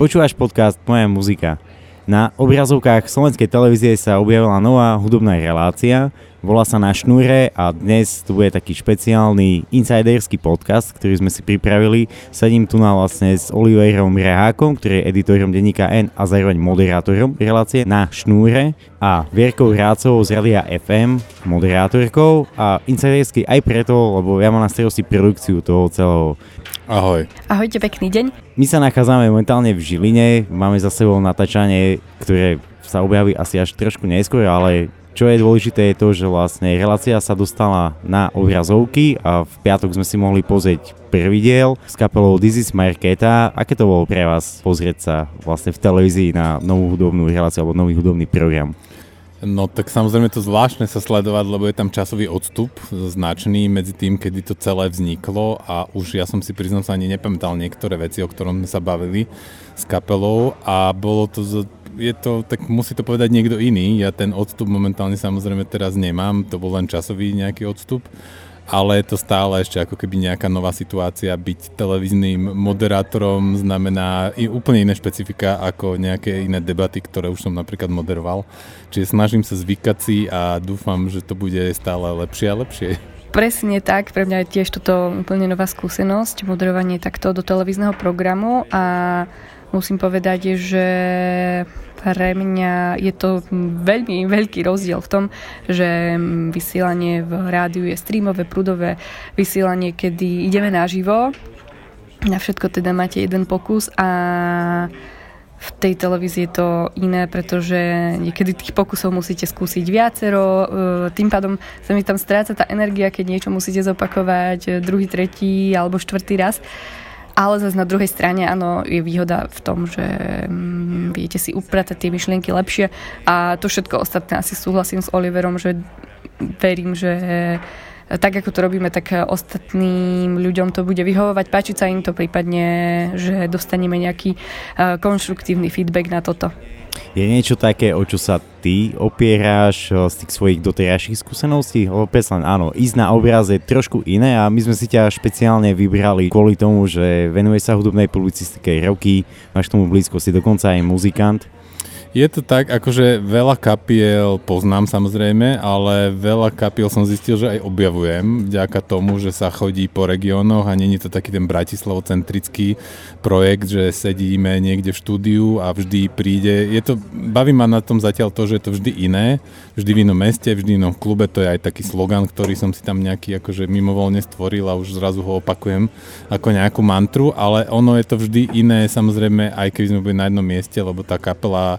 Počúvaš podcast Moja muzika. Na obrazovkách slovenskej televízie sa objavila nová hudobná relácia, volá sa Na šnúre a dnes tu bude taký špeciálny insiderský podcast, ktorý sme si pripravili. Sedím tu na vlastne s Oliverom Rehákom, ktorý je editorom denníka N a zároveň moderátorom relácie Na šnúre a Vierkou Rácovou z Radia FM, moderátorkou a insidersky aj preto, lebo ja mám na starosti produkciu toho celého Ahoj. Ahojte, pekný deň. My sa nachádzame momentálne v Žiline, máme za sebou natáčanie, ktoré sa objaví asi až trošku neskôr, ale čo je dôležité je to, že vlastne relácia sa dostala na obrazovky a v piatok sme si mohli pozrieť prvý diel s kapelou This is Marketa. Aké to bolo pre vás pozrieť sa vlastne v televízii na novú hudobnú reláciu alebo nový hudobný program? No tak samozrejme to zvláštne sa sledovať, lebo je tam časový odstup značný medzi tým, kedy to celé vzniklo a už ja som si priznal sa ani nepamätal niektoré veci, o ktorom sme sa bavili s kapelou a bolo to je to, tak musí to povedať niekto iný. Ja ten odstup momentálne samozrejme teraz nemám, to bol len časový nejaký odstup ale je to stále ešte ako keby nejaká nová situácia. Byť televíznym moderátorom znamená i úplne iné špecifika ako nejaké iné debaty, ktoré už som napríklad moderoval. Čiže snažím sa zvykať si a dúfam, že to bude stále lepšie a lepšie. Presne tak, pre mňa je tiež toto úplne nová skúsenosť, moderovanie takto do televízneho programu a musím povedať, že pre mňa je to veľmi veľký rozdiel v tom, že vysielanie v rádiu je streamové, prúdové vysielanie, kedy ideme naživo. Na všetko teda máte jeden pokus a v tej televízii je to iné, pretože niekedy tých pokusov musíte skúsiť viacero, e, tým pádom sa mi tam stráca tá energia, keď niečo musíte zopakovať druhý, tretí alebo štvrtý raz. Ale zase na druhej strane, áno, je výhoda v tom, že mm, viete si upratať tie myšlienky lepšie a to všetko ostatné asi súhlasím s Oliverom, že verím, že tak ako to robíme, tak ostatným ľuďom to bude vyhovovať, páčiť sa im to prípadne, že dostaneme nejaký uh, konštruktívny feedback na toto. Je niečo také, o čo sa ty opieráš z tých svojich doterajších skúseností? Lebo len áno, ísť na obraz je trošku iné a my sme si ťa špeciálne vybrali kvôli tomu, že venuje sa hudobnej publicistike roky, máš tomu blízko, si dokonca aj muzikant. Je to tak, akože veľa kapiel poznám samozrejme, ale veľa kapiel som zistil, že aj objavujem vďaka tomu, že sa chodí po regiónoch a není to taký ten bratislavocentrický projekt, že sedíme niekde v štúdiu a vždy príde. Je to, baví ma na tom zatiaľ to, že je to vždy iné, vždy v inom meste, vždy v inom klube, to je aj taký slogan, ktorý som si tam nejaký akože mimovoľne stvoril a už zrazu ho opakujem ako nejakú mantru, ale ono je to vždy iné, samozrejme, aj keď sme boli na jednom mieste, lebo tá kapela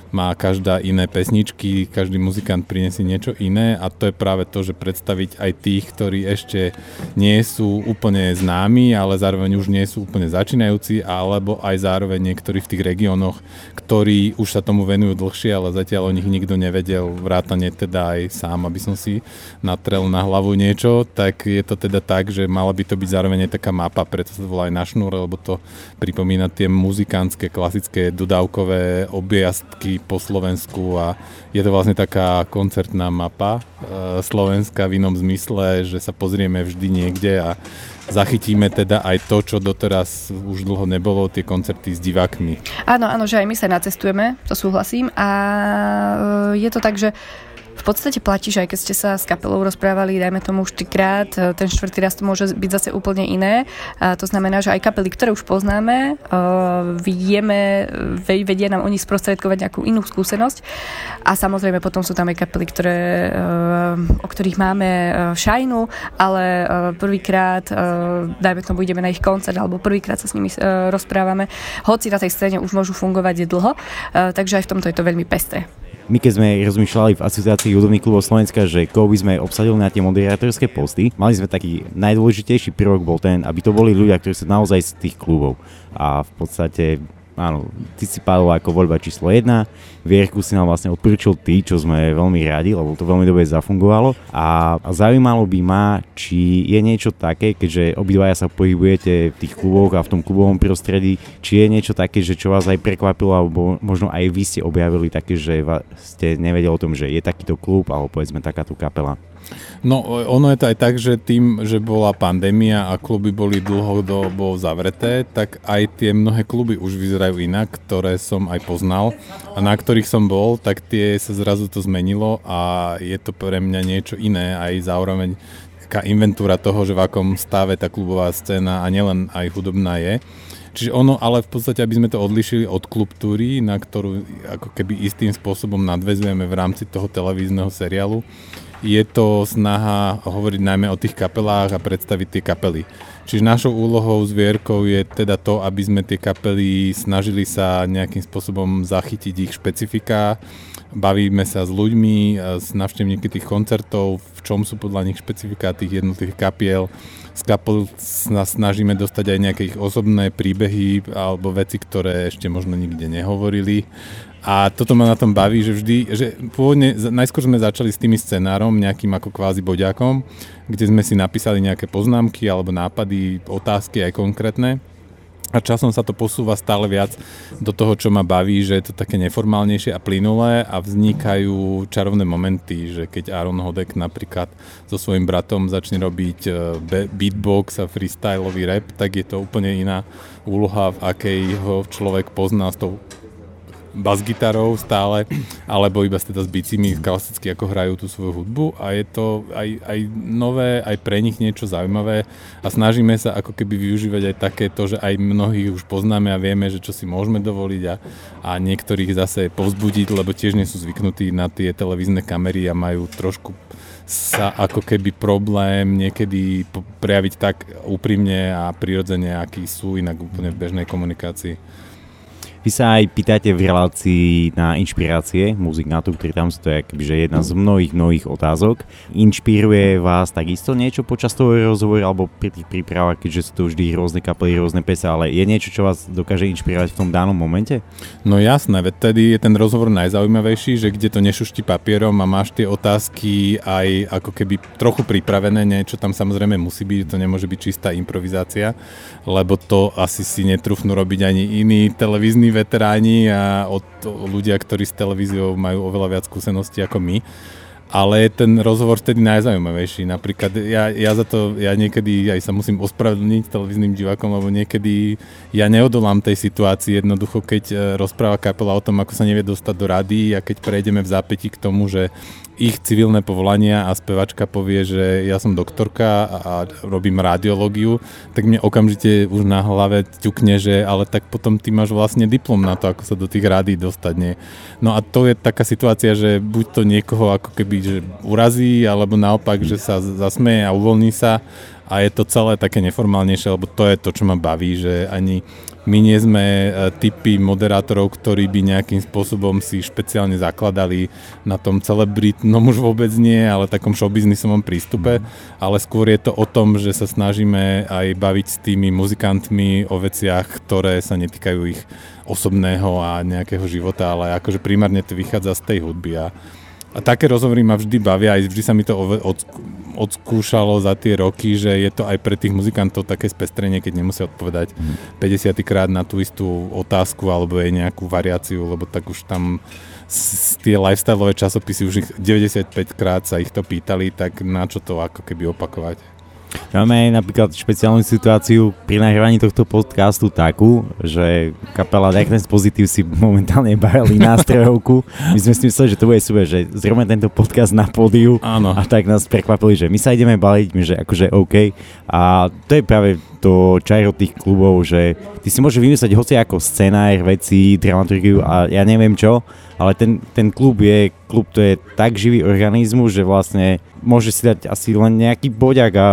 má každá iné pesničky, každý muzikant prinesie niečo iné a to je práve to, že predstaviť aj tých, ktorí ešte nie sú úplne známi, ale zároveň už nie sú úplne začínajúci, alebo aj zároveň niektorí v tých regiónoch, ktorí už sa tomu venujú dlhšie, ale zatiaľ o nich nikto nevedel, vrátane teda aj sám, aby som si natrel na hlavu niečo, tak je to teda tak, že mala by to byť zároveň aj taká mapa, preto sa to volá aj na šnúre, lebo to pripomína tie muzikánske, klasické dodávkové objazdky po Slovensku a je to vlastne taká koncertná mapa e, Slovenska v inom zmysle, že sa pozrieme vždy niekde a zachytíme teda aj to, čo doteraz už dlho nebolo, tie koncerty s divákmi. Áno, áno, že aj my sa nacestujeme, to súhlasím a e, je to tak, že v podstate platí, že aj keď ste sa s kapelou rozprávali, dajme tomu už trikrát, e, ten štvrtý raz to môže byť zase úplne iné. A to znamená, že aj kapely, ktoré už poznáme, uh, vieme, vedia nám o nich sprostredkovať nejakú inú skúsenosť. A samozrejme potom sú tam aj kapely, ktoré, o ktorých máme šajnu, ale prvýkrát, dajme tomu, ideme na ich koncert, alebo prvýkrát sa s nimi rozprávame. Hoci na tej scéne už môžu fungovať dlho, takže aj v tomto je to veľmi pestré my keď sme rozmýšľali v asociácii hudobných klubov Slovenska, že koho by sme obsadili na tie moderátorské posty, mali sme taký najdôležitejší prvok bol ten, aby to boli ľudia, ktorí sú naozaj z tých klubov. A v podstate áno, ty si padol ako voľba číslo 1, Vierku si nám vlastne odporúčil ty, čo sme veľmi radi, lebo to veľmi dobre zafungovalo a zaujímalo by ma, či je niečo také, keďže obidvaja sa pohybujete v tých kluboch a v tom klubovom prostredí, či je niečo také, že čo vás aj prekvapilo, alebo možno aj vy ste objavili také, že ste nevedeli o tom, že je takýto klub, alebo povedzme takáto kapela. No ono je to aj tak, že tým, že bola pandémia a kluby boli dlhodobo zavreté, tak aj tie mnohé kluby už vyzerajú inak, ktoré som aj poznal a na ktorých som bol, tak tie sa zrazu to zmenilo a je to pre mňa niečo iné aj zároveň taká inventúra toho, že v akom stave tá klubová scéna a nielen aj hudobná je. Čiže ono, ale v podstate, aby sme to odlišili od klubtúry, na ktorú ako keby istým spôsobom nadvezujeme v rámci toho televízneho seriálu, je to snaha hovoriť najmä o tých kapelách a predstaviť tie kapely. Čiže našou úlohou zvierkou je teda to, aby sme tie kapely snažili sa nejakým spôsobom zachytiť ich špecifika, bavíme sa s ľuďmi, s navštevníky tých koncertov, v čom sú podľa nich špecifika tých jednotlivých kapiel. Z kapel sa snažíme dostať aj nejaké ich osobné príbehy alebo veci, ktoré ešte možno nikde nehovorili. A toto ma na tom baví, že vždy, že pôvodne, najskôr sme začali s tými scenárom, nejakým ako kvázi boďakom, kde sme si napísali nejaké poznámky alebo nápady, otázky aj konkrétne. A časom sa to posúva stále viac do toho, čo ma baví, že je to také neformálnejšie a plynulé a vznikajú čarovné momenty, že keď Aaron Hodek napríklad so svojím bratom začne robiť e, beatbox a freestyleový rap, tak je to úplne iná úloha, v akej ho človek pozná s tou bas-gitarou stále, alebo iba teda s bicimi klasicky ako hrajú tú svoju hudbu a je to aj, aj nové, aj pre nich niečo zaujímavé a snažíme sa ako keby využívať aj takéto, že aj mnohých už poznáme a vieme, že čo si môžeme dovoliť a, a niektorých zase povzbudiť, lebo tiež nie sú zvyknutí na tie televízne kamery a majú trošku sa ako keby problém niekedy prejaviť tak úprimne a prirodzene, akí sú inak úplne v bežnej komunikácii. Vy sa aj pýtate v relácii na inšpirácie, muzik na tu, ktorý tam to je že jedna z mnohých, mnohých otázok. Inšpiruje vás takisto niečo počas toho rozhovoru alebo pri tých prípravách, keďže sú to vždy rôzne kapely, rôzne pesa, ale je niečo, čo vás dokáže inšpirovať v tom danom momente? No jasné, veď tedy je ten rozhovor najzaujímavejší, že kde to nešušti papierom a máš tie otázky aj ako keby trochu pripravené, niečo tam samozrejme musí byť, to nemôže byť čistá improvizácia, lebo to asi si netrúfnú robiť ani iní televízni veteráni a od ľudia, ktorí s televíziou majú oveľa viac skúseností ako my. Ale ten rozhovor vtedy najzaujímavejší. Napríklad ja, ja za to, ja niekedy aj sa musím ospravedlniť televíznym divákom, lebo niekedy ja neodolám tej situácii jednoducho, keď e, rozpráva kapela o tom, ako sa nevie dostať do rady a keď prejdeme v zápäti k tomu, že ich civilné povolania a spevačka povie, že ja som doktorka a robím radiológiu, tak mne okamžite už na hlave ťukne, že ale tak potom ty máš vlastne diplom na to, ako sa do tých rádií dostať. Nie? No a to je taká situácia, že buď to niekoho ako keby že urazí, alebo naopak, že sa zasmeje a uvoľní sa a je to celé také neformálnejšie, lebo to je to, čo ma baví, že ani my nie sme e, typy moderátorov, ktorí by nejakým spôsobom si špeciálne zakladali na tom celebritnom už vôbec nie, ale takom showbiznisovom prístupe, mm. ale skôr je to o tom, že sa snažíme aj baviť s tými muzikantmi o veciach, ktoré sa netýkajú ich osobného a nejakého života, ale akože primárne to vychádza z tej hudby a a také rozhovory ma vždy bavia, aj vždy sa mi to od, odskúšalo za tie roky, že je to aj pre tých muzikantov také spestrenie, keď nemusia odpovedať mm. 50 krát na tú istú otázku alebo aj nejakú variáciu, lebo tak už tam tie lifestyleové časopisy už ich 95 krát sa ich to pýtali, tak na čo to ako keby opakovať? Máme aj napríklad špeciálnu situáciu pri nahrávaní tohto podcastu takú, že kapela Darkness Positive si momentálne bavili nástrojovku. My sme si mysleli, že to bude super, že zrobíme tento podcast na pódiu Áno. a tak nás prekvapili, že my sa ideme baliť, my, že akože OK. A to je práve to čajro tých klubov, že ty si môžeš vymyslieť hoci ako scenár, veci, dramaturgiu a ja neviem čo, ale ten, ten klub je, klub to je tak živý organizmus, že vlastne môže si dať asi len nejaký boďak a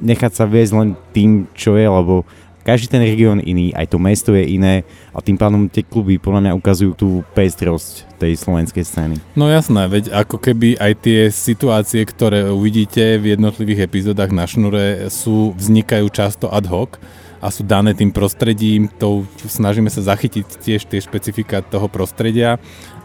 nechať sa viesť len tým, čo je, lebo každý ten región iný, aj to mesto je iné a tým pádom tie kluby podľa mňa ukazujú tú pestrosť tej slovenskej scény. No jasné, veď ako keby aj tie situácie, ktoré uvidíte v jednotlivých epizódach na šnure sú, vznikajú často ad hoc a sú dané tým prostredím, to snažíme sa zachytiť tiež tie špecifika toho prostredia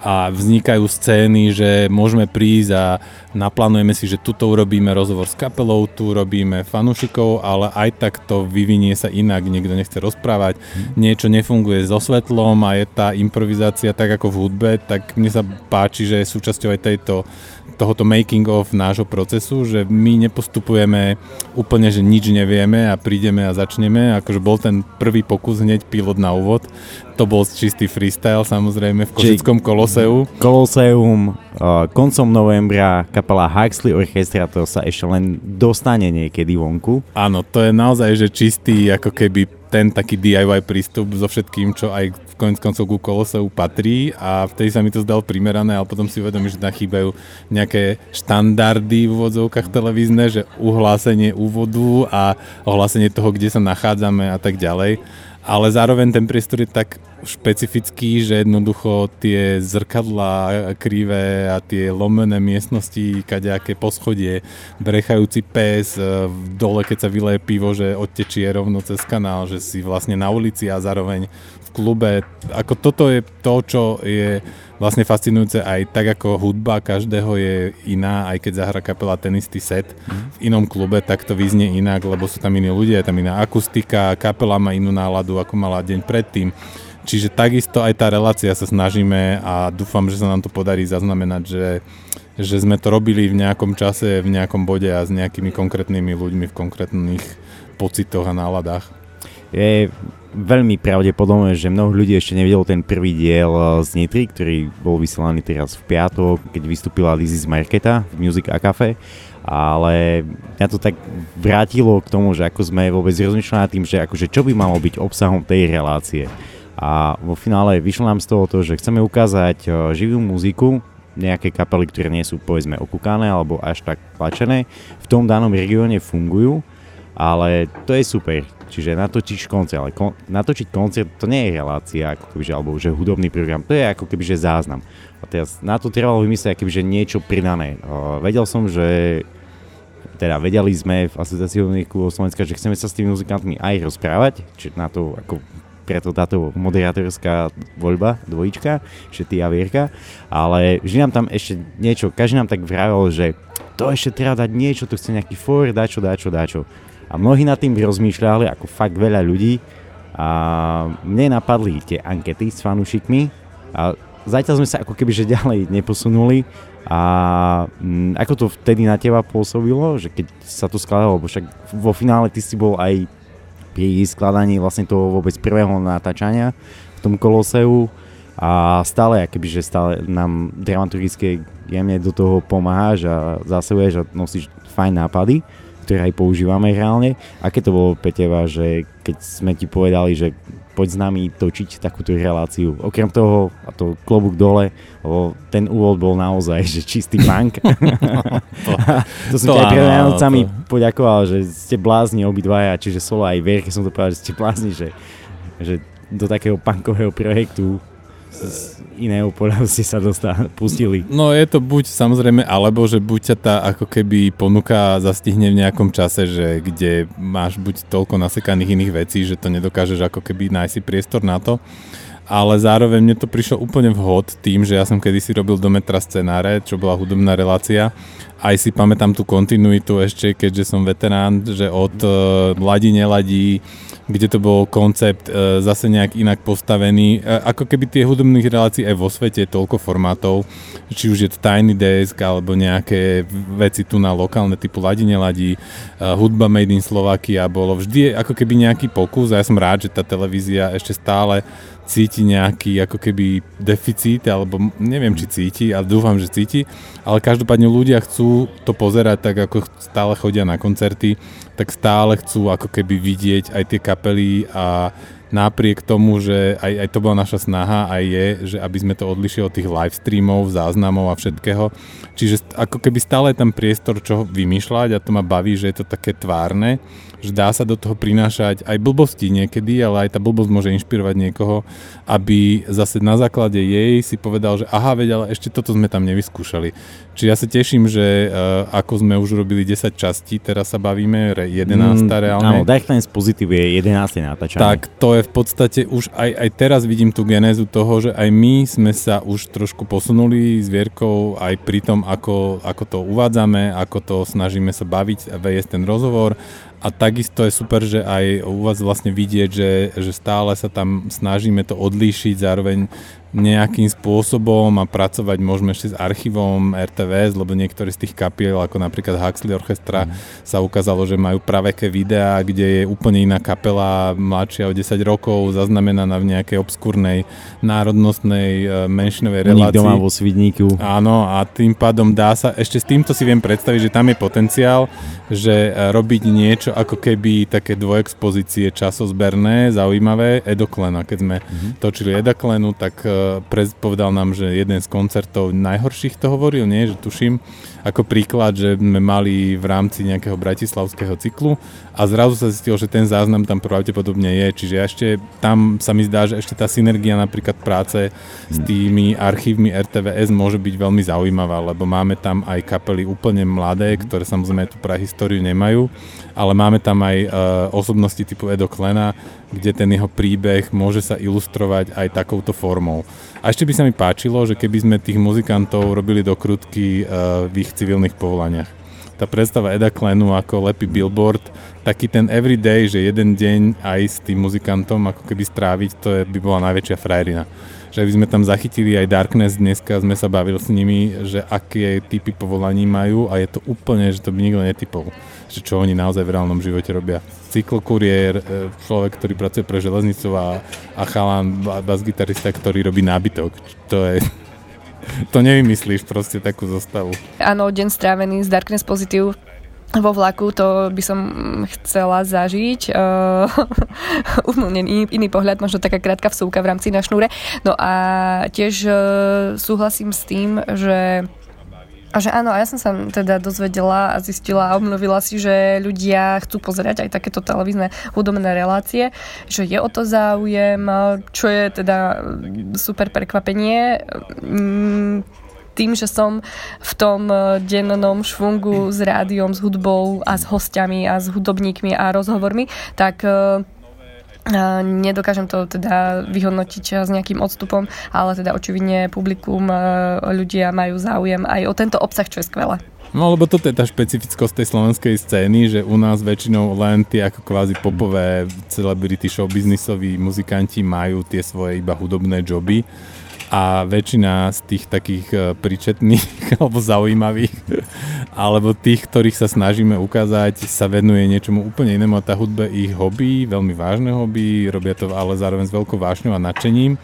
a vznikajú scény, že môžeme prísť a naplánujeme si, že tuto urobíme rozhovor s kapelou, tu robíme fanúšikov, ale aj tak to vyvinie sa inak, niekto nechce rozprávať, niečo nefunguje so svetlom a je tá improvizácia tak ako v hudbe, tak mne sa páči, že je súčasťou aj tejto tohoto making of nášho procesu, že my nepostupujeme úplne, že nič nevieme a prídeme a začneme, akože bol ten prvý pokus hneď pilot na úvod, to bol čistý freestyle samozrejme v Košickom Koloseu. Koloseum, uh, koncom novembra kapela Huxley Orchestra, to sa ešte len dostane niekedy vonku. Áno, to je naozaj že čistý ako keby ten taký DIY prístup so všetkým, čo aj konec koncov ku Koloseu patrí a vtedy sa mi to zdalo primerané, ale potom si uvedomím, že tam chýbajú nejaké štandardy v úvodzovkách televízne, že uhlásenie úvodu a ohlásenie toho, kde sa nachádzame a tak ďalej. Ale zároveň ten priestor je tak špecifický, že jednoducho tie zrkadlá krivé a tie lomené miestnosti, kadejaké poschodie, brechajúci pes, e, dole keď sa vyleje pivo, že odtečie rovno cez kanál, že si vlastne na ulici a zároveň v klube. Ako toto je to, čo je vlastne fascinujúce aj tak ako hudba každého je iná, aj keď zahra kapela ten istý set v inom klube, tak to vyznie inak, lebo sú tam iní ľudia, je tam iná akustika, kapela má inú náladu, ako mala deň predtým. Čiže takisto aj tá relácia sa snažíme a dúfam, že sa nám to podarí zaznamenať, že, že sme to robili v nejakom čase, v nejakom bode a s nejakými konkrétnymi ľuďmi v konkrétnych pocitoch a náladách. Je veľmi pravdepodobné, že mnoho ľudí ešte nevidelo ten prvý diel eh, z Nitry, ktorý bol vysielaný teraz v piatok, keď vystúpila Lizzy z Marketa v Music a Cafe ale mňa to tak vrátilo k tomu, že ako sme vôbec rozmýšľali nad tým, že akože čo by malo byť obsahom tej relácie. A vo finále vyšlo nám z toho to, že chceme ukázať eh, živú muziku, nejaké kapely, ktoré nie sú povedzme okúkané alebo až tak tlačené, v tom danom regióne fungujú, ale to je super. Čiže natočíš koncert, ale kon, natočiť koncert to nie je relácia, ako keby, alebo že hudobný program, to je ako keby, že záznam. A teraz na to trebalo vymyslieť keby, že niečo pridané. Uh, vedel som, že teda vedeli sme v asociácii hudobných Slovenska, že chceme sa s tými muzikantmi aj rozprávať, čiže na to ako preto táto moderátorská voľba, dvojička, že ty a Vierka, ale že nám tam ešte niečo, každý nám tak vravel, že to ešte treba dať niečo, to chce nejaký for, dačo, dačo, dačo. A mnohí nad tým rozmýšľali, ako fakt veľa ľudí. A mne napadli tie ankety s fanúšikmi. A zatiaľ sme sa ako keby že ďalej neposunuli. A mm, ako to vtedy na teba pôsobilo, že keď sa to skladalo, lebo však vo finále ty si bol aj pri skladaní vlastne toho vôbec prvého natáčania v tom koloseu. A stále, akoby, že stále nám dramaturgicky jemne do toho pomáhaš a zasahuješ a nosíš fajn nápady ktoré aj používame reálne. Aké to bolo pre teba, že keď sme ti povedali, že poď s nami točiť takúto reláciu. Okrem toho, a to klobúk dole, lebo ten úvod bol naozaj, že čistý punk. to, to som to aj pred Vianocami to... poďakoval, že ste blázni obidvaja, čiže solo aj Verke som to povedal, že ste blázni, že, že do takého punkového projektu z iného poľa ste sa dostali, pustili. No je to buď samozrejme, alebo že buď ťa tá ako keby ponuka zastihne v nejakom čase, že kde máš buď toľko nasekaných iných vecí, že to nedokážeš ako keby nájsť priestor na to, ale zároveň mne to prišlo úplne vhod tým, že ja som kedysi robil do metra scenáre, čo bola hudobná relácia. Aj si pamätám tú kontinuitu ešte, keďže som veterán, že od uh, ladí, neladí, kde to bol koncept e, zase nejak inak postavený. E, ako keby tie hudobných relácií aj vo svete je toľko formátov, či už je to Tiny Desk alebo nejaké veci tu na lokálne typu Ladi neladí, e, hudba Made in Slovakia bolo vždy ako keby nejaký pokus a ja som rád, že tá televízia ešte stále cíti nejaký ako keby deficit, alebo neviem, či cíti, ale dúfam, že cíti, ale každopádne ľudia chcú to pozerať tak, ako stále chodia na koncerty, tak stále chcú ako keby vidieť aj tie kapely a napriek tomu, že aj, aj to bola naša snaha, aj je, že aby sme to odlišili od tých live streamov, záznamov a všetkého. Čiže ako keby stále je tam priestor, čo vymýšľať a to ma baví, že je to také tvárne, že dá sa do toho prinášať aj blbosti niekedy, ale aj tá blbosť môže inšpirovať niekoho, aby zase na základe jej si povedal, že aha, veď, ale ešte toto sme tam nevyskúšali. Čiže ja sa teším, že uh, ako sme už robili 10 častí, teraz sa bavíme, 11. Mm, reálne. Áno, Darklands Positive je 11. natáčanie. Tak to to je v podstate už aj, aj teraz vidím tú genézu toho, že aj my sme sa už trošku posunuli s Vierkou aj pri tom, ako, ako to uvádzame, ako to snažíme sa baviť a viesť ten rozhovor a takisto je super, že aj u vás vlastne vidieť, že, že stále sa tam snažíme to odlíšiť, zároveň nejakým spôsobom a pracovať môžeme ešte s archívom RTVS, lebo niektoré z tých kapiel, ako napríklad Huxley Orchestra, mm. sa ukázalo, že majú praveké videá, kde je úplne iná kapela, mladšia o 10 rokov, zaznamenaná v nejakej obskúrnej národnostnej e, menšinovej relácii. doma vo Svidníku. Áno, a tým pádom dá sa, ešte s týmto si viem predstaviť, že tam je potenciál, že e, robiť niečo ako keby také dvojexpozície časozberné, zaujímavé, Edoklena. Keď sme mm-hmm. točili Edoklenu, tak e, povedal nám, že jeden z koncertov najhorších to hovoril, nie, že tuším, ako príklad, že sme mali v rámci nejakého bratislavského cyklu a zrazu sa zistilo, že ten záznam tam pravdepodobne je, čiže ešte tam sa mi zdá, že ešte tá synergia napríklad práce s tými archívmi RTVS môže byť veľmi zaujímavá, lebo máme tam aj kapely úplne mladé, ktoré samozrejme tú prahistóriu nemajú, ale máme tam aj uh, osobnosti typu Edo Klena, kde ten jeho príbeh môže sa ilustrovať aj takouto formou. A ešte by sa mi páčilo, že keby sme tých muzikantov robili do krutky uh, v ich civilných povolaniach. Tá predstava Eda Klenu ako lepý billboard, taký ten everyday, že jeden deň aj s tým muzikantom ako keby stráviť, to je, by bola najväčšia frajerina. Že by sme tam zachytili aj Darkness, dneska sme sa bavili s nimi, že aké typy povolaní majú a je to úplne, že to by nikto netypol že čo oni naozaj v reálnom živote robia. Cyklokuriér, e, človek, ktorý pracuje pre železnicu a, a chalán, basgitarista, ktorý robí nábytok. To je, to nevymyslíš proste takú zostavu. Áno, deň strávený z Darkness Positive vo vlaku, to by som chcela zažiť. Uh, iný, iný pohľad, možno taká krátka vsúka v rámci na šnúre. No a tiež uh, súhlasím s tým, že a že áno, a ja som sa teda dozvedela a zistila a obnovila si, že ľudia chcú pozerať aj takéto televízne hudobné relácie, že je o to záujem, čo je teda super prekvapenie mm, tým, že som v tom dennom švungu s rádiom, s hudbou a s hostiami a s hudobníkmi a rozhovormi, tak Nedokážem to teda vyhodnotiť s nejakým odstupom, ale teda očividne publikum, ľudia majú záujem aj o tento obsah, čo je skvelé. No lebo toto je tá špecifickosť tej slovenskej scény, že u nás väčšinou len tie ako kvázi popové celebrity show biznisoví muzikanti majú tie svoje iba hudobné joby a väčšina z tých takých e, príčetných alebo zaujímavých alebo tých, ktorých sa snažíme ukázať, sa venuje niečomu úplne inému a tá hudba ich hobby, veľmi vážne hobby, robia to ale zároveň s veľkou vášňou a nadšením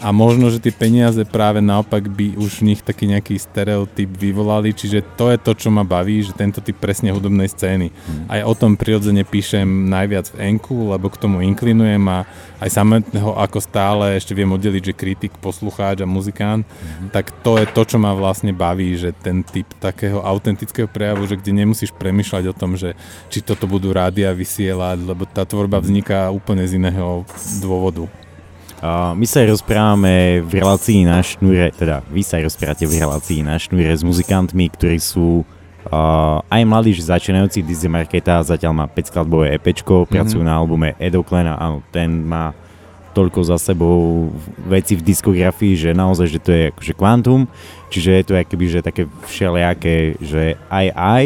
a možno, že tie peniaze práve naopak by už v nich taký nejaký stereotyp vyvolali, čiže to je to, čo ma baví, že tento typ presne hudobnej scény. Mm. Aj o tom prirodzene píšem najviac v Enku, lebo k tomu inklinujem a aj samotného ako stále ešte viem oddeliť, že kritik, poslucháč a muzikant, mm. tak to je to, čo ma vlastne baví, že ten typ takého autentického prejavu, že kde nemusíš premyšľať o tom, že či toto budú rádia vysielať, lebo tá tvorba vzniká úplne z iného dôvodu. Uh, my sa rozprávame v relácii na šnúre, teda vy sa rozprávate v relácii na šnúre s muzikantmi, ktorí sú uh, aj mladí, že začínajúci Dizzy Marketa, zatiaľ má 5 skladbové EPčko, mm-hmm. pracujú na albume Edoklena, áno, ten má toľko za sebou veci v diskografii, že naozaj, že to je akože kvantum, čiže je to akoby, že také všelijaké, že aj aj,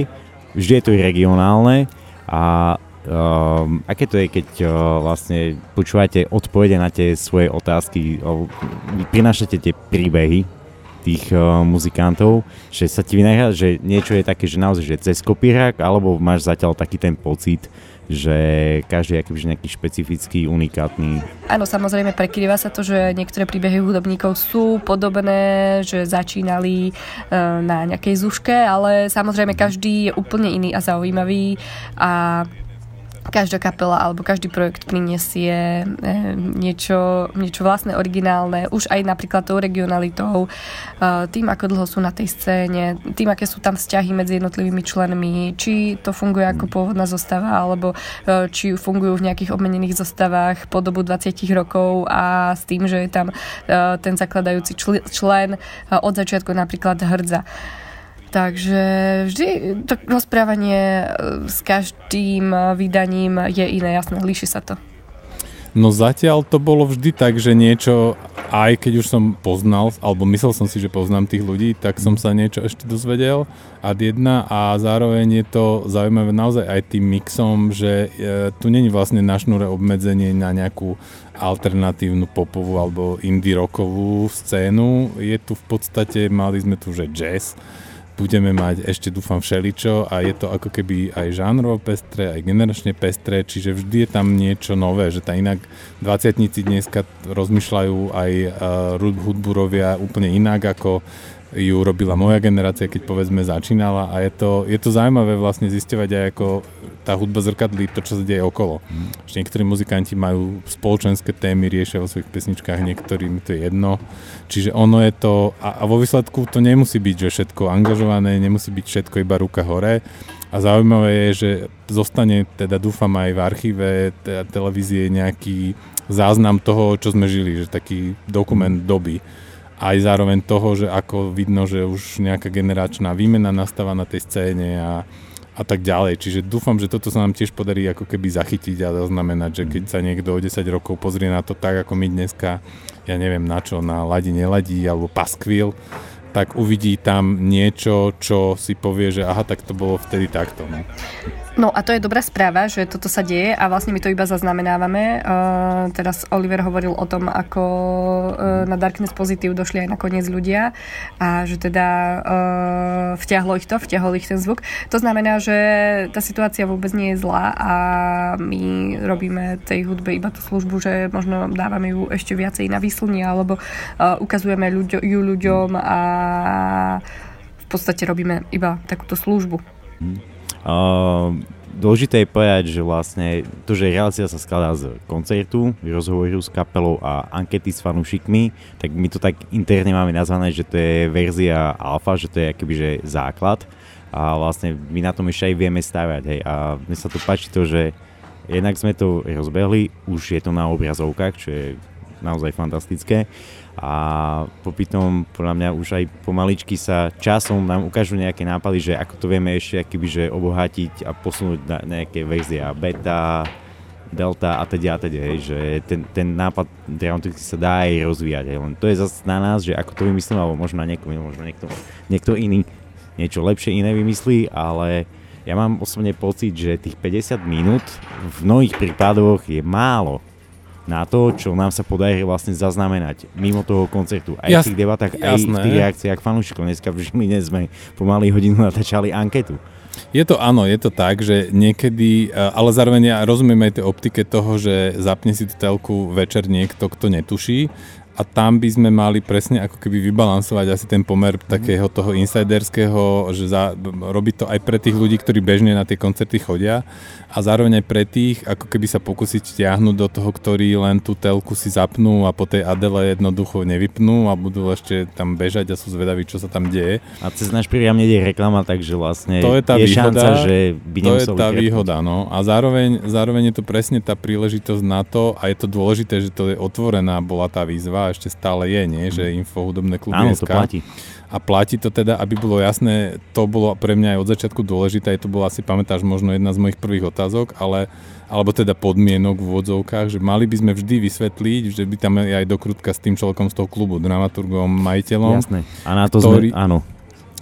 vždy je to regionálne. A Um, aké to je, keď uh, vlastne počúvate odpovede na tie svoje otázky, uh, prinášate tie príbehy tých uh, muzikantov, že sa ti vynáha, že niečo je také, že naozaj, že cez kopírák, alebo máš zatiaľ taký ten pocit, že každý je akoby nejaký špecifický, unikátny. Áno, samozrejme prekrýva sa to, že niektoré príbehy hudobníkov sú podobné, že začínali uh, na nejakej zuške, ale samozrejme každý je úplne iný a zaujímavý a každá kapela alebo každý projekt prinesie eh, niečo, niečo vlastné, originálne, už aj napríklad tou regionalitou, eh, tým, ako dlho sú na tej scéne, tým, aké sú tam vzťahy medzi jednotlivými členmi, či to funguje ako pôvodná zostava, alebo eh, či fungujú v nejakých obmenených zostavách po dobu 20 rokov a s tým, že je tam ten zakladajúci člen od začiatku napríklad hrdza. Takže vždy to rozprávanie e, s každým e, vydaním je iné, jasné, líši sa to. No zatiaľ to bolo vždy tak, že niečo, aj keď už som poznal, alebo myslel som si, že poznám tých ľudí, tak som sa niečo ešte dozvedel ad jedna a zároveň je to zaujímavé naozaj aj tým mixom, že e, tu není vlastne na šnúre obmedzenie na nejakú alternatívnu popovú alebo indie rockovú scénu. Je tu v podstate, mali sme tu, že jazz, budeme mať ešte dúfam všeličo a je to ako keby aj žánrovo pestré, aj generačne pestré, čiže vždy je tam niečo nové, že tá inak 20 dneska rozmýšľajú aj uh, hudbu robia úplne inak ako ju robila moja generácia, keď povedzme začínala a je to, je to zaujímavé vlastne zistovať aj ako tá hudba zrkadlí to, čo sa deje okolo. Mm. Že niektorí muzikanti majú spoločenské témy, riešia vo svojich pesničkách, niektorým to je jedno. Čiže ono je to, a, a vo výsledku to nemusí byť, že všetko angažované, nemusí byť všetko iba ruka hore. A zaujímavé je, že zostane, teda dúfam aj v archíve teda televízie nejaký záznam toho, čo sme žili, že taký dokument doby aj zároveň toho, že ako vidno, že už nejaká generačná výmena nastáva na tej scéne a, a tak ďalej. Čiže dúfam, že toto sa nám tiež podarí ako keby zachytiť a zaznamenať, že keď sa niekto o 10 rokov pozrie na to tak, ako my dneska, ja neviem na čo, na ladi, neladí alebo paskvil, tak uvidí tam niečo, čo si povie, že aha, tak to bolo vtedy takto. No. No a to je dobrá správa, že toto sa deje a vlastne my to iba zaznamenávame. Uh, teraz Oliver hovoril o tom, ako uh, na Darkness Positive došli aj nakoniec ľudia a že teda uh, vťahlo ich to, vťahol ich ten zvuk. To znamená, že tá situácia vôbec nie je zlá a my robíme tej hudbe iba tú službu, že možno dávame ju ešte viacej na výslnie alebo uh, ukazujeme ľuďo, ju ľuďom a v podstate robíme iba takúto službu. Hmm. Uh, dôležité je povedať, že vlastne to, že relácia sa skladá z koncertu, rozhovoru s kapelou a ankety s fanúšikmi, tak my to tak interne máme nazvané, že to je verzia alfa, že to je akoby že základ a vlastne my na tom ešte aj vieme stavať. Hej. A mne sa to páči to, že jednak sme to rozbehli, už je to na obrazovkách, čo je naozaj fantastické a popytom podľa mňa už aj pomaličky sa časom nám ukážu nejaké nápady, že ako to vieme ešte akýby, že obohatiť a posunúť na nejaké verzie beta, delta a teda a teda, že ten, ten nápad dramaticky sa dá aj rozvíjať, hej, len to je zase na nás, že ako to vymyslím, alebo možno na niekoho, možno niekto, niekto iný niečo lepšie iné vymyslí, ale ja mám osobne pocit, že tých 50 minút v mnohých prípadoch je málo na to, čo nám sa podarí vlastne zaznamenať mimo toho koncertu. Aj Jas, v tých debatách, aj jasné. v tých reakciách fanúšikov. Dneska v Žiline sme pomaly hodinu natáčali anketu. Je to áno, je to tak, že niekedy, ale zároveň ja rozumiem aj tej optike toho, že zapne si tú telku večer niekto, kto netuší a tam by sme mali presne ako keby vybalansovať asi ten pomer takého toho insiderského, že za, robí to aj pre tých ľudí, ktorí bežne na tie koncerty chodia a zároveň aj pre tých, ako keby sa pokúsiť ťahnuť do toho, ktorí len tú telku si zapnú a po tej Adele jednoducho nevypnú a budú ešte tam bežať a sú zvedaví, čo sa tam deje. A cez náš priam nejde reklama, takže vlastne to je, tá je výhoda, šanca, že by To je tá výhoda, no. A zároveň, zároveň je to presne tá príležitosť na to a je to dôležité, že to je otvorená bola tá výzva a ešte stále je, nie? Že mhm. info hudobné kluby Áno, to platí a platí to teda, aby bolo jasné, to bolo pre mňa aj od začiatku dôležité, to bolo asi, pamätáš, možno jedna z mojich prvých otázok, ale alebo teda podmienok v úvodzovkách, že mali by sme vždy vysvetliť, že by tam aj dokrutka s tým človekom z toho klubu, dramaturgom, majiteľom. Jasné. A na to ktorý, sme, áno.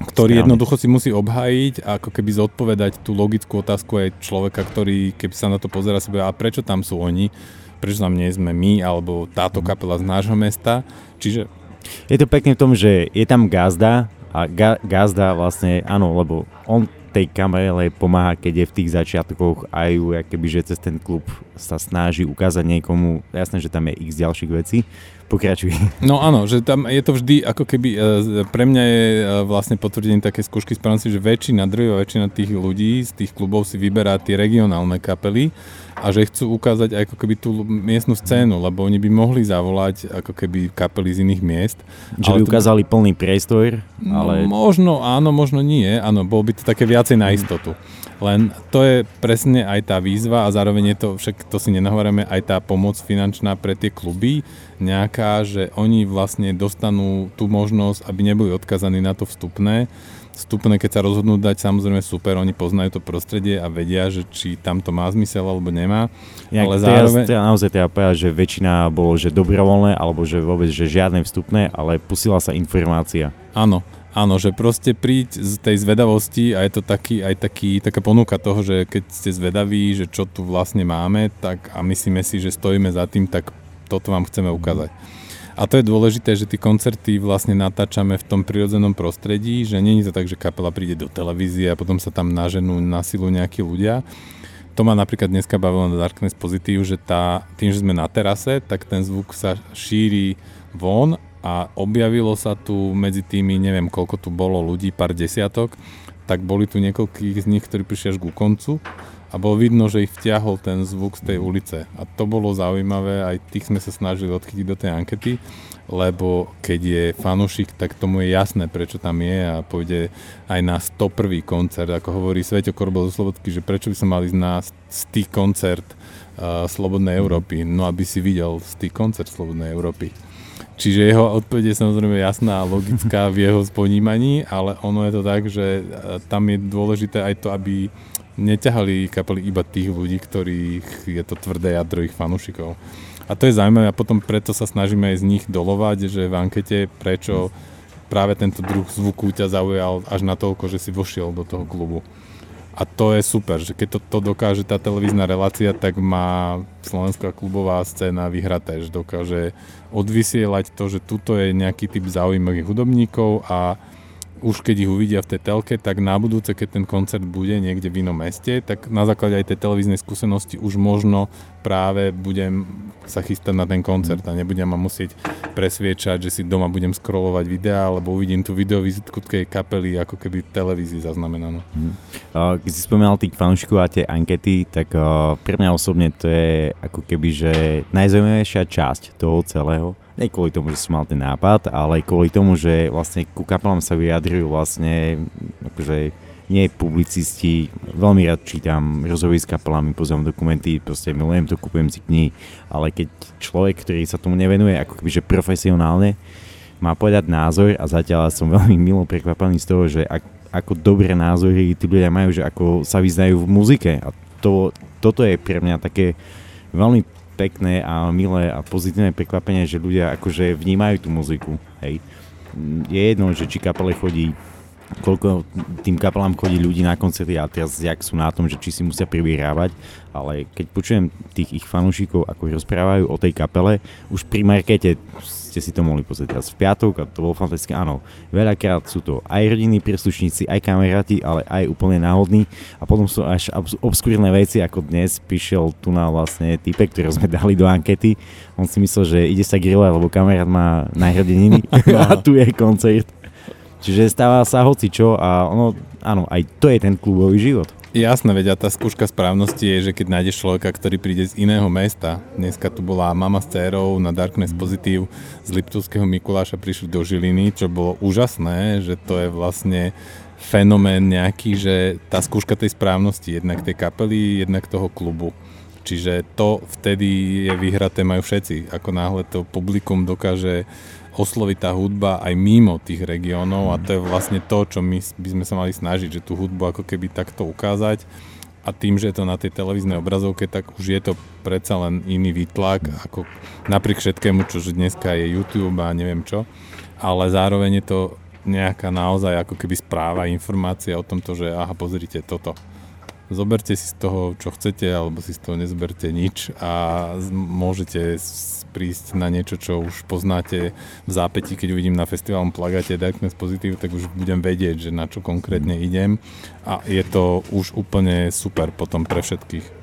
Ktorý Správne. jednoducho si musí obhájiť a ako keby zodpovedať tú logickú otázku aj človeka, ktorý keby sa na to pozera, si bude, a prečo tam sú oni, prečo tam nie sme my, alebo táto kapela z nášho mesta. Čiže je to pekne v tom, že je tam gazda a ga, gazda vlastne, áno, lebo on tej kamere pomáha, keď je v tých začiatkoch aj ju, keby, že cez ten klub sa snaží ukázať niekomu, jasné, že tam je x ďalších vecí, pokračuj. No áno, že tam je to vždy, ako keby, e, pre mňa je e, vlastne potvrdenie také skúšky správnosti, že väčšina, drvivá väčšina tých ľudí z tých klubov si vyberá tie regionálne kapely, a že chcú ukázať ako keby tú miestnu scénu, lebo oni by mohli zavolať ako keby kapely z iných miest. Že by ukázali to... plný priestor, no, ale... No, možno áno, možno nie, áno, bolo by to také viacej na istotu. Len to je presne aj tá výzva a zároveň je to, však to si nenahovoríme, aj tá pomoc finančná pre tie kluby nejaká, že oni vlastne dostanú tú možnosť, aby neboli odkazaní na to vstupné Vstupné, keď sa rozhodnú dať, samozrejme super, oni poznajú to prostredie a vedia, že či tam to má zmysel alebo nemá. Ja, ale zároveň... Teda naozaj treba povedať, že väčšina bolo že dobrovoľné, alebo že vôbec že žiadne vstupné, ale pusila sa informácia. Áno, Áno, že proste príď z tej zvedavosti a je to taký, aj taký, taká ponuka toho, že keď ste zvedaví, že čo tu vlastne máme, tak a myslíme si, že stojíme za tým, tak toto vám chceme ukázať. A to je dôležité, že tie koncerty vlastne natáčame v tom prirodzenom prostredí, že je to tak, že kapela príde do televízie a potom sa tam naženú na silu nejakí ľudia. To ma napríklad dneska bavilo na Darkness Positive, že tá, tým, že sme na terase, tak ten zvuk sa šíri von a objavilo sa tu medzi tými, neviem koľko tu bolo ľudí, pár desiatok, tak boli tu niekoľkých z nich, ktorí prišli až ku koncu a bolo vidno, že ich vtiahol ten zvuk z tej ulice. A to bolo zaujímavé, aj tých sme sa snažili odchytiť do tej ankety, lebo keď je fanúšik, tak tomu je jasné, prečo tam je a pôjde aj na 101. koncert, ako hovorí Sveto Korbel zo Slobodky, že prečo by som mali ísť na tých koncert uh, Slobodnej Európy, no aby si videl tých koncert Slobodnej Európy. Čiže jeho odpoveď je samozrejme jasná a logická v jeho sponímaní, ale ono je to tak, že tam je dôležité aj to, aby neťahali kapely iba tých ľudí, ktorých je to tvrdé jadro ich fanúšikov. A to je zaujímavé a potom preto sa snažíme aj z nich dolovať, že v ankete prečo práve tento druh zvuku ťa zaujal až na toľko, že si vošiel do toho klubu. A to je super, že keď to, to dokáže tá televízna relácia, tak má slovenská klubová scéna vyhraté, že dokáže odvysielať to, že tuto je nejaký typ zaujímavých hudobníkov a už keď ich uvidia v tej telke, tak na budúce, keď ten koncert bude niekde v inom meste, tak na základe aj tej televíznej skúsenosti už možno práve budem sa chystať na ten koncert a nebudem ma musieť presviečať, že si doma budem scrollovať videá, alebo uvidím tú videovizitku tej kapely ako keby v televízii zaznamenanú. Hmm. Keď si spomínal tých fanúšikov a tie ankety, tak pre mňa osobne to je ako keby, že najzaujímavejšia časť toho celého nie kvôli tomu, že som mal ten nápad, ale kvôli tomu, že vlastne ku kapelám sa vyjadrujú vlastne akože nie publicisti, veľmi rád čítam rozhovory s kapelami, pozerám dokumenty, proste milujem to, kúpujem si knihy, ale keď človek, ktorý sa tomu nevenuje ako keby, že profesionálne, má povedať názor a zatiaľ som veľmi milo prekvapený z toho, že ak, ako dobré názory tí ľudia majú, že ako sa vyznajú v muzike. A to, toto je pre mňa také veľmi pekné a milé a pozitívne prekvapenie, že ľudia akože vnímajú tú muziku, hej. Je jedno, že či kapele chodí koľko tým kapelám chodí ľudí na koncerty a teraz jak sú na tom, že či si musia privierávať, ale keď počujem tých ich fanúšikov, ako rozprávajú o tej kapele, už pri markete ste si to mohli pozrieť teraz v piatok a to bolo fantastické. Áno, veľakrát sú to aj rodinní príslušníci, aj kamaráti, ale aj úplne náhodní a potom sú až obskúrne veci, ako dnes prišiel tu na vlastne type, ktorý sme dali do ankety. On si myslel, že ide sa grillovať, lebo kamarát má najhrdininy a tu je koncert. Čiže stáva sa hoci čo a ono, áno, aj to je ten klubový život. Jasné, veď a tá skúška správnosti je, že keď nájdeš človeka, ktorý príde z iného mesta, dneska tu bola mama s dcerou na Darkness Positive z Liptovského Mikuláša prišli do Žiliny, čo bolo úžasné, že to je vlastne fenomén nejaký, že tá skúška tej správnosti, jednak tej kapely, jednak toho klubu. Čiže to vtedy je vyhraté majú všetci. Ako náhle to publikum dokáže osloviť tá hudba aj mimo tých regiónov a to je vlastne to, čo my by sme sa mali snažiť, že tú hudbu ako keby takto ukázať. A tým, že je to na tej televíznej obrazovke, tak už je to predsa len iný výtlak, ako napriek všetkému, čo dneska je YouTube a neviem čo, ale zároveň je to nejaká naozaj ako keby správa, informácia o tomto, že aha, pozrite toto zoberte si z toho, čo chcete, alebo si z toho nezoberte nič a môžete prísť na niečo, čo už poznáte v zápäti, keď uvidím na festivalom plagáte Darkness Positive, tak už budem vedieť, že na čo konkrétne idem a je to už úplne super potom pre všetkých.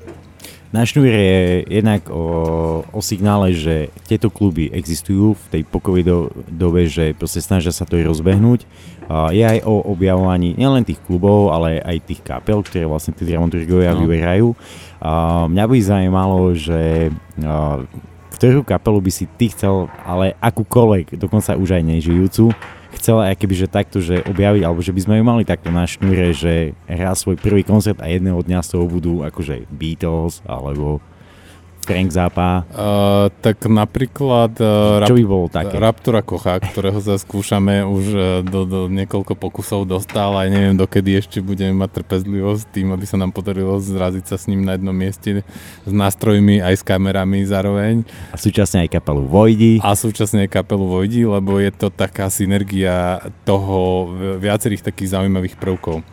Náš šnúr je jednak o, o signále, že tieto kluby existujú v tej pokovej do, dobe, že proste snažia sa to rozbehnúť. A je aj o objavovaní nielen tých klubov, ale aj tých kapel, ktoré vlastne tí dramaturgovia no. vyberajú. A mňa by zaujímalo, že a, ktorú kapelu by si ty chcel, ale akúkoľvek, dokonca už aj nežijúcu, chcela aj keby, že takto, že objaviť, alebo že by sme ju mali takto na šnúre, že hrá svoj prvý koncert a jedného dňa z toho budú akože Beatles, alebo Frank Zappa. Uh, tak napríklad uh, Čo by bolo také? Raptora Kocha, ktorého sa skúšame už uh, do, do niekoľko pokusov dostal aj neviem dokedy ešte budeme mať trpezlivosť tým, aby sa nám podarilo zraziť sa s ním na jednom mieste s nástrojmi aj s kamerami zároveň. A súčasne aj kapelu Vojdi. A súčasne aj kapelu Vojdi, lebo je to taká synergia toho viacerých takých zaujímavých prvkov.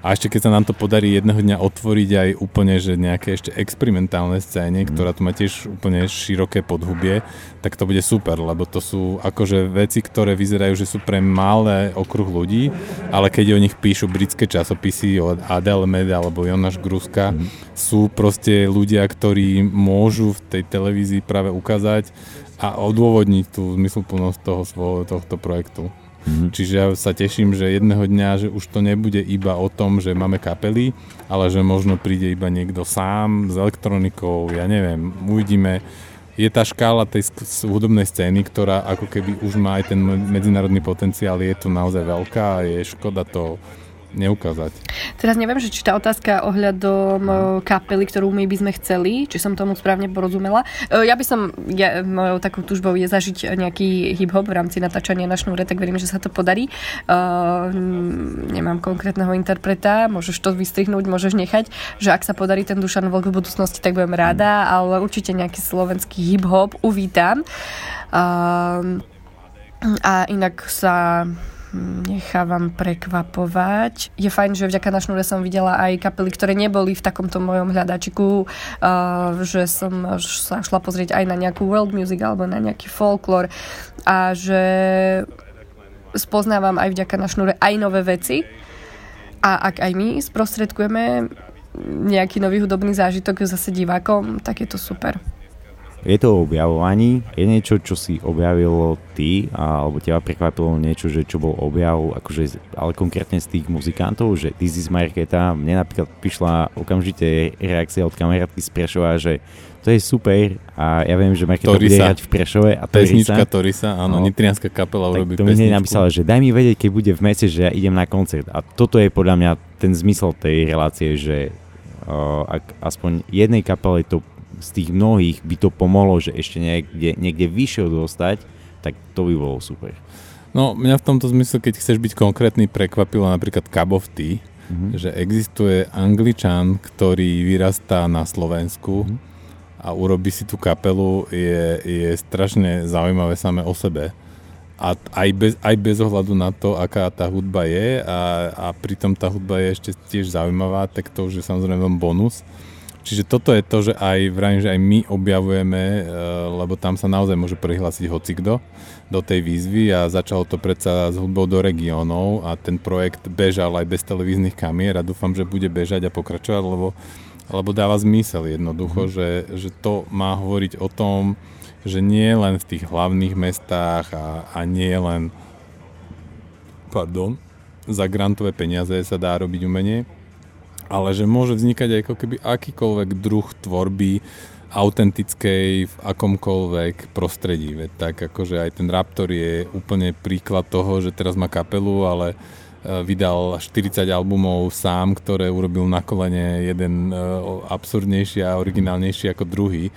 A ešte keď sa nám to podarí jedného dňa otvoriť aj úplne, že nejaké ešte experimentálne scéne, mm. ktorá tu má tiež úplne široké podhubie, tak to bude super, lebo to sú akože veci, ktoré vyzerajú, že sú pre malé okruh ľudí, ale keď o nich píšu britské časopisy od Adele Med alebo Jonáš Gruska, mm. sú proste ľudia, ktorí môžu v tej televízii práve ukázať a odôvodniť tú zmysluplnosť toho svojho, tohto projektu. Mm-hmm. Čiže ja sa teším, že jedného dňa, že už to nebude iba o tom, že máme kapely, ale že možno príde iba niekto sám s elektronikou, ja neviem, uvidíme. Je tá škála tej hudobnej scény, ktorá ako keby už má aj ten medzinárodný potenciál, je tu naozaj veľká a je škoda to neukázať. Teraz neviem, že či tá otázka ohľadom e, kapely, ktorú my by sme chceli, či som tomu správne porozumela. E, ja by som, ja, mojou takou túžbou je zažiť nejaký hip-hop v rámci natáčania na šnúre, tak verím, že sa to podarí. Uh, nemám konkrétneho interpreta, môžeš to vystrihnúť, môžeš nechať, že ak sa podarí ten Dušan Vlk v budúcnosti, tak budem rada, ale určite nejaký slovenský hip-hop uvítam. Uh, a inak sa nechávam prekvapovať. Je fajn, že vďaka na šnúre som videla aj kapely, ktoré neboli v takomto mojom hľadačiku, uh, že som sa šla pozrieť aj na nejakú world music alebo na nejaký folklór a že spoznávam aj vďaka na šnúre aj nové veci a ak aj my sprostredkujeme nejaký nový hudobný zážitok zase divákom, tak je to super je to o objavovaní, je niečo, čo si objavilo ty, alebo teba prekvapilo niečo, že čo bol objav, akože, ale konkrétne z tých muzikantov, že This is Marketa, mne napríklad prišla okamžite reakcia od kamarátky z Prešova, že to je super a ja viem, že Marketa Torisa. bude hrať v Prešove a Torisa. Pesnička Torisa, áno, no, nitrianská kapela urobí to pesničku. mi napísala, že daj mi vedieť, keď bude v meste, že ja idem na koncert a toto je podľa mňa ten zmysel tej relácie, že uh, ak aspoň jednej kapele to z tých mnohých by to pomohlo, že ešte niekde, niekde vyššie dostať, tak to by bolo super. No, mňa v tomto zmysle, keď chceš byť konkrétny, prekvapilo napríklad Cup of Tea, mm-hmm. že existuje angličan, ktorý vyrastá na Slovensku mm-hmm. a urobí si tú kapelu, je, je strašne zaujímavé same o sebe. A aj bez, aj bez ohľadu na to, aká tá hudba je a, a pritom tá hudba je ešte tiež zaujímavá, tak to už je samozrejme bonus. Čiže toto je to, že aj vrajím, že aj my objavujeme, eh, lebo tam sa naozaj môže prihlásiť hocikdo do tej výzvy a začalo to predsa s hudbou do regiónov a ten projekt bežal aj bez televíznych kamier a dúfam, že bude bežať a pokračovať, lebo, lebo dáva zmysel jednoducho, mm. že, že to má hovoriť o tom, že nie len v tých hlavných mestách a, a nie len pardon, za grantové peniaze sa dá robiť umenie, ale že môže vznikať ako keby akýkoľvek druh tvorby autentickej v akomkoľvek prostredí. Veď tak akože aj ten Raptor je úplne príklad toho, že teraz má kapelu, ale e, vydal 40 albumov sám, ktoré urobil na kolene jeden e, absurdnejší a originálnejší ako druhý.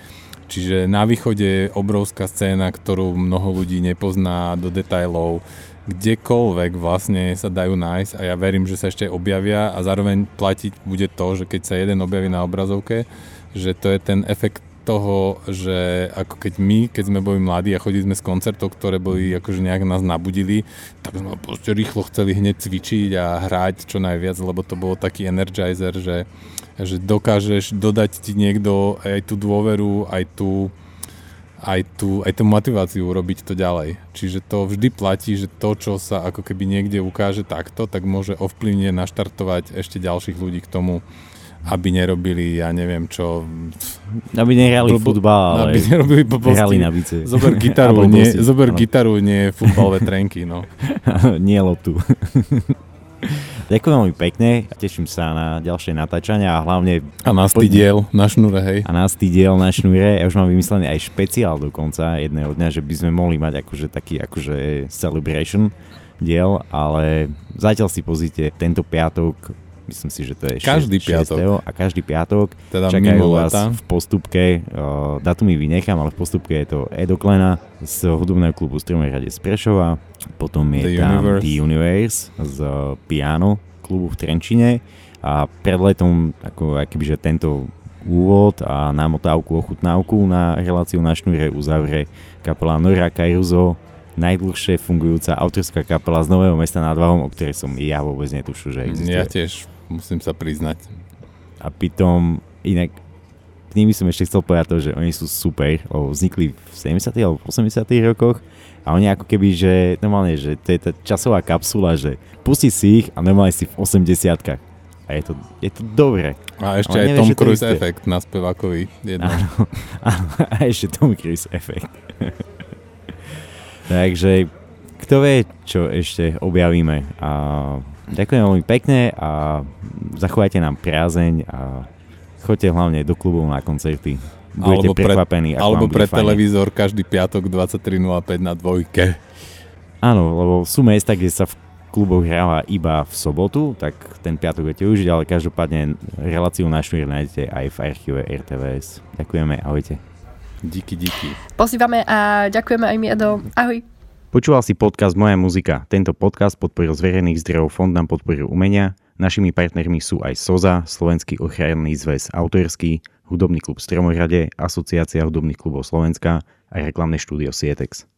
Čiže na východe je obrovská scéna, ktorú mnoho ľudí nepozná do detajlov kdekoľvek vlastne sa dajú nájsť a ja verím, že sa ešte objavia a zároveň platiť bude to, že keď sa jeden objaví na obrazovke, že to je ten efekt toho, že ako keď my, keď sme boli mladí a chodili sme z koncertov, ktoré boli akože nejak nás nabudili, tak sme proste rýchlo chceli hneď cvičiť a hrať čo najviac, lebo to bolo taký energizer, že, že dokážeš dodať ti niekto aj tú dôveru, aj tú aj tú, aj tú motiváciu urobiť to ďalej. Čiže to vždy platí, že to, čo sa ako keby niekde ukáže takto, tak môže ovplyvne naštartovať ešte ďalších ľudí k tomu, aby nerobili, ja neviem čo... Aby nehrali blbo, futbal, aby nerobili hrali na bice. Zober gitaru, nie, zober gitaru, nie futbalové trenky, no. nie loptu. Ďakujem veľmi pekne teším sa na ďalšie natáčania a hlavne... A na diel na šnúre, hej. A na diel na šnúre. Ja už mám vymyslený aj špeciál dokonca jedného dňa, že by sme mohli mať akože taký akože celebration diel, ale zatiaľ si pozrite tento piatok Myslím si, že to je Každý 6, piatok. 6. a každý piatok Teda čakajú vás leta. v postupke, uh, datumy vynechám, ale v postupke je to Edo Klena z hudobného klubu Stromorade z Prešova, potom je The tam Universe. The Universe z Piano klubu v Trenčine a pred letom ako akoby, že tento úvod a námotávku, ochutnávku na reláciu na šnúre uzavre kapela Nora Kairuzo, najdlhšie fungujúca autorská kapela z Nového mesta nad Váhom, o ktorej som ja vôbec netušil, že existuje. Ja tiež musím sa priznať. A pritom, inak k nimi som ešte chcel povedať to, že oni sú super, lebo vznikli v 70. alebo 80. rokoch a oni ako keby, že normálne, že to je tá časová kapsula, že pusti si ich a normálne si v 80 A je to, je to dobré. A ešte Ale aj nevieš, Tom to Cruise efekt na spevákovi. Jedno. Áno, áno, a ešte Tom Cruise efekt. Takže kto vie, čo ešte objavíme. A ďakujem veľmi pekne a zachovajte nám priazeň a choďte hlavne do klubov na koncerty. Budete Alebo pre- prekvapení, ako Alebo vám bude pre fajne. televízor každý piatok 23.05 na dvojke. Áno, lebo sú miesta, kde sa v kluboch hráva iba v sobotu, tak ten piatok viete užiť, ale každopádne reláciu na šnúr nájdete aj v archíve RTVS. Ďakujeme, ahojte. Díky, díky. Pozývame a ďakujeme aj my, Edo. Ahoj. Počúval si podcast Moja muzika. Tento podcast podporil z verejných zdrojov Fond na podporu umenia. Našimi partnermi sú aj SOZA, Slovenský ochranný zväz autorský, Hudobný klub Stromorade, Asociácia hudobných klubov Slovenska a reklamné štúdio Sietex.